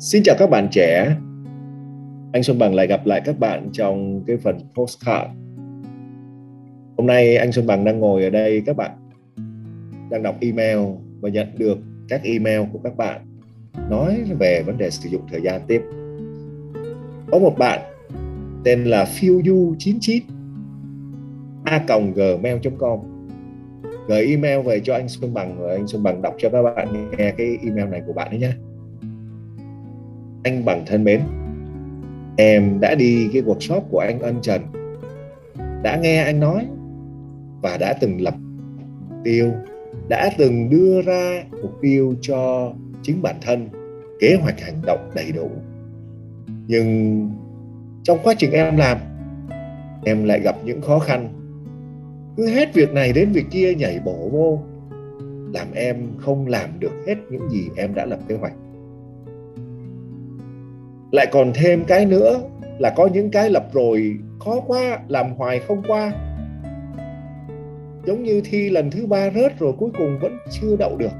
Xin chào các bạn trẻ. Anh Xuân Bằng lại gặp lại các bạn trong cái phần postcard. Hôm nay anh Xuân Bằng đang ngồi ở đây, các bạn đang đọc email và nhận được các email của các bạn nói về vấn đề sử dụng thời gian tiếp. Có một bạn tên là phiuyu99 a gmail.com gửi email về cho anh Xuân Bằng và anh Xuân Bằng đọc cho các bạn nghe cái email này của bạn ấy nhé anh Bằng thân mến. Em đã đi cái workshop của anh Ân Trần. Đã nghe anh nói và đã từng lập tiêu, đã từng đưa ra mục tiêu cho chính bản thân, kế hoạch hành động đầy đủ. Nhưng trong quá trình em làm, em lại gặp những khó khăn. Cứ hết việc này đến việc kia nhảy bổ vô, làm em không làm được hết những gì em đã lập kế hoạch lại còn thêm cái nữa là có những cái lập rồi, khó quá, làm hoài không qua. Giống như thi lần thứ ba rớt rồi cuối cùng vẫn chưa đậu được.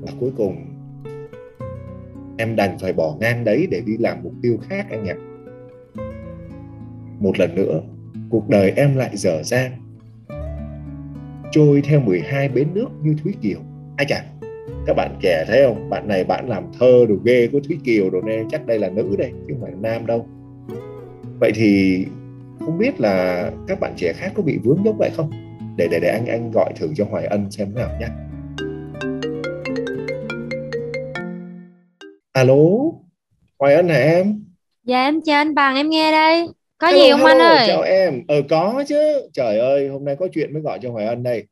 Và cuối cùng, em đành phải bỏ ngang đấy để đi làm mục tiêu khác anh ạ. Một lần nữa, cuộc đời em lại dở dang, trôi theo 12 bến nước như Thúy Kiều. Ai chả các bạn trẻ thấy không? Bạn này bạn làm thơ đồ ghê có Thúy Kiều đồ nên chắc đây là nữ đây chứ không phải nam đâu. Vậy thì không biết là các bạn trẻ khác có bị vướng giống vậy không? Để để để anh anh gọi thử cho Hoài Ân xem thế nào nhé alo Hoài Ân hả em? Dạ em chào anh bằng em nghe đây. Có hello, gì không hello, anh ơi? chào em. Ờ có chứ. Trời ơi hôm nay có chuyện mới gọi cho Hoài Ân đây.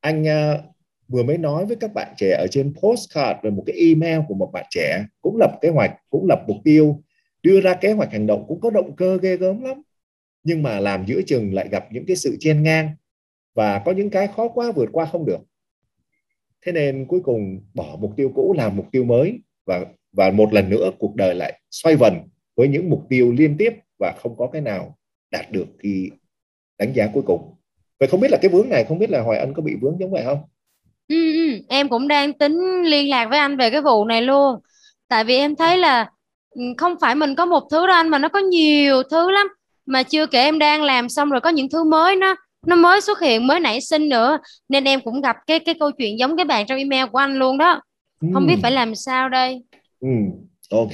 Anh uh, vừa mới nói với các bạn trẻ ở trên postcard về một cái email của một bạn trẻ, cũng lập kế hoạch, cũng lập mục tiêu, đưa ra kế hoạch hành động cũng có động cơ ghê gớm lắm. Nhưng mà làm giữa chừng lại gặp những cái sự chen ngang và có những cái khó quá vượt qua không được. Thế nên cuối cùng bỏ mục tiêu cũ làm mục tiêu mới và và một lần nữa cuộc đời lại xoay vần với những mục tiêu liên tiếp và không có cái nào đạt được khi đánh giá cuối cùng. Vậy không biết là cái vướng này, không biết là hoài ân có bị vướng giống vậy không? Ừ, ừ, em cũng đang tính liên lạc với anh về cái vụ này luôn. Tại vì em thấy là ừ, không phải mình có một thứ đâu anh mà nó có nhiều thứ lắm. Mà chưa kể em đang làm xong rồi có những thứ mới nó nó mới xuất hiện mới nảy sinh nữa. Nên em cũng gặp cái cái câu chuyện giống cái bạn trong email của anh luôn đó. Không biết phải làm sao đây. Ừ. ok.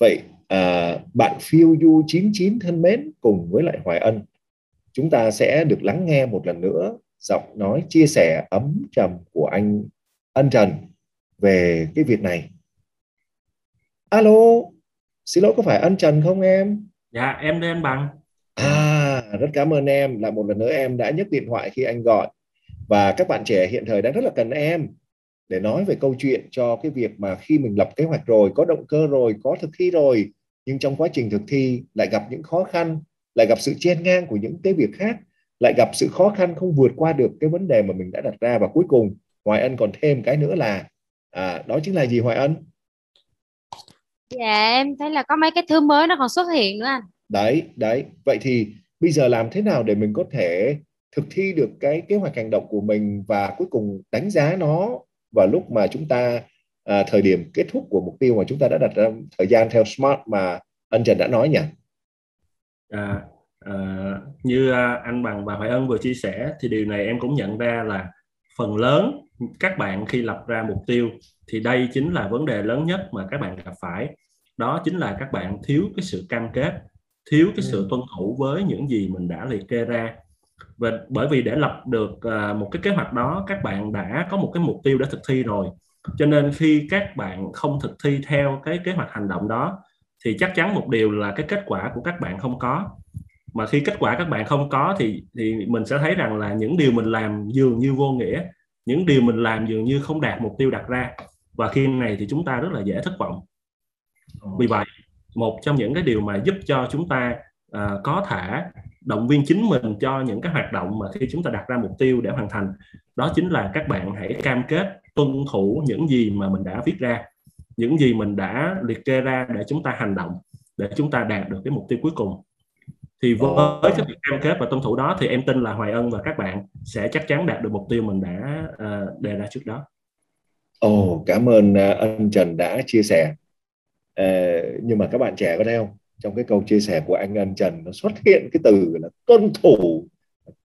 Vậy à, bạn phiêu du 99 thân mến cùng với lại Hoài Ân chúng ta sẽ được lắng nghe một lần nữa giọng nói chia sẻ ấm trầm của anh Ân Trần về cái việc này. Alo xin lỗi có phải Ân Trần không em? Dạ em đây anh bằng. À rất cảm ơn em. Là một lần nữa em đã nhấc điện thoại khi anh gọi. Và các bạn trẻ hiện thời đang rất là cần em để nói về câu chuyện cho cái việc mà khi mình lập kế hoạch rồi có động cơ rồi có thực thi rồi nhưng trong quá trình thực thi lại gặp những khó khăn lại gặp sự chen ngang của những cái việc khác lại gặp sự khó khăn không vượt qua được cái vấn đề mà mình đã đặt ra. Và cuối cùng Hoài Ân còn thêm cái nữa là à, đó chính là gì Hoài Ân? Dạ em thấy là có mấy cái thứ mới nó còn xuất hiện nữa anh. Đấy đấy. Vậy thì bây giờ làm thế nào để mình có thể thực thi được cái kế hoạch hành động của mình và cuối cùng đánh giá nó vào lúc mà chúng ta à, thời điểm kết thúc của mục tiêu mà chúng ta đã đặt ra thời gian theo smart mà anh Trần đã nói nhỉ? À, à, như à, anh bằng và Hoài Ân vừa chia sẻ thì điều này em cũng nhận ra là phần lớn các bạn khi lập ra mục tiêu thì đây chính là vấn đề lớn nhất mà các bạn gặp phải. Đó chính là các bạn thiếu cái sự cam kết thiếu cái sự ừ. tuân thủ với những gì mình đã liệt kê ra. Và bởi vì để lập được uh, một cái kế hoạch đó các bạn đã có một cái mục tiêu để thực thi rồi. Cho nên khi các bạn không thực thi theo cái kế hoạch hành động đó thì chắc chắn một điều là cái kết quả của các bạn không có. Mà khi kết quả các bạn không có thì thì mình sẽ thấy rằng là những điều mình làm dường như vô nghĩa những điều mình làm dường như không đạt mục tiêu đặt ra. Và khi này thì chúng ta rất là dễ thất vọng. Vì vậy một trong những cái điều mà giúp cho chúng ta uh, có thể động viên chính mình cho những cái hoạt động mà khi chúng ta đặt ra mục tiêu để hoàn thành đó chính là các bạn hãy cam kết tuân thủ những gì mà mình đã viết ra những gì mình đã liệt kê ra để chúng ta hành động để chúng ta đạt được cái mục tiêu cuối cùng thì với cái việc cam kết và tuân thủ đó thì em tin là Hoài Ân và các bạn sẽ chắc chắn đạt được mục tiêu mình đã uh, đề ra trước đó Ồ, oh, cảm ơn uh, anh Trần đã chia sẻ. Uh, nhưng mà các bạn trẻ có thấy không? Trong cái câu chia sẻ của anh Ân Trần nó xuất hiện cái từ là tuân thủ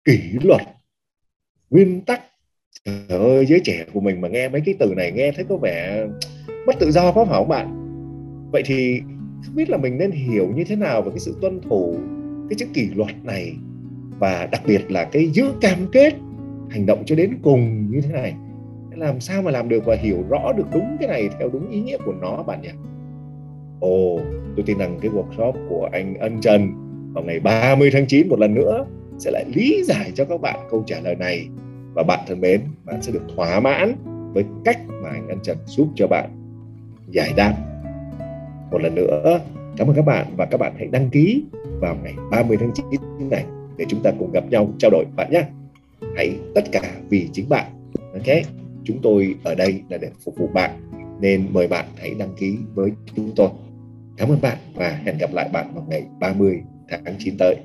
kỷ luật, nguyên tắc. Trời ơi, giới trẻ của mình mà nghe mấy cái từ này nghe thấy có vẻ mất tự do có phải không bạn? Vậy thì không biết là mình nên hiểu như thế nào về cái sự tuân thủ cái chữ kỷ luật này và đặc biệt là cái giữ cam kết hành động cho đến cùng như thế này. Làm sao mà làm được và hiểu rõ được đúng cái này theo đúng ý nghĩa của nó bạn nhỉ? Ồ, tôi tin rằng cái workshop của anh Ân Trần vào ngày 30 tháng 9 một lần nữa sẽ lại lý giải cho các bạn câu trả lời này. Và bạn thân mến, bạn sẽ được thỏa mãn với cách mà anh Ân Trần giúp cho bạn giải đáp. Một lần nữa, cảm ơn các bạn và các bạn hãy đăng ký vào ngày 30 tháng 9 này để chúng ta cùng gặp nhau, trao đổi bạn nhé. Hãy tất cả vì chính bạn, ok? Chúng tôi ở đây là để phục vụ bạn, nên mời bạn hãy đăng ký với chúng tôi. Cảm ơn bạn và hẹn gặp lại bạn vào ngày 30 tháng 9 tới.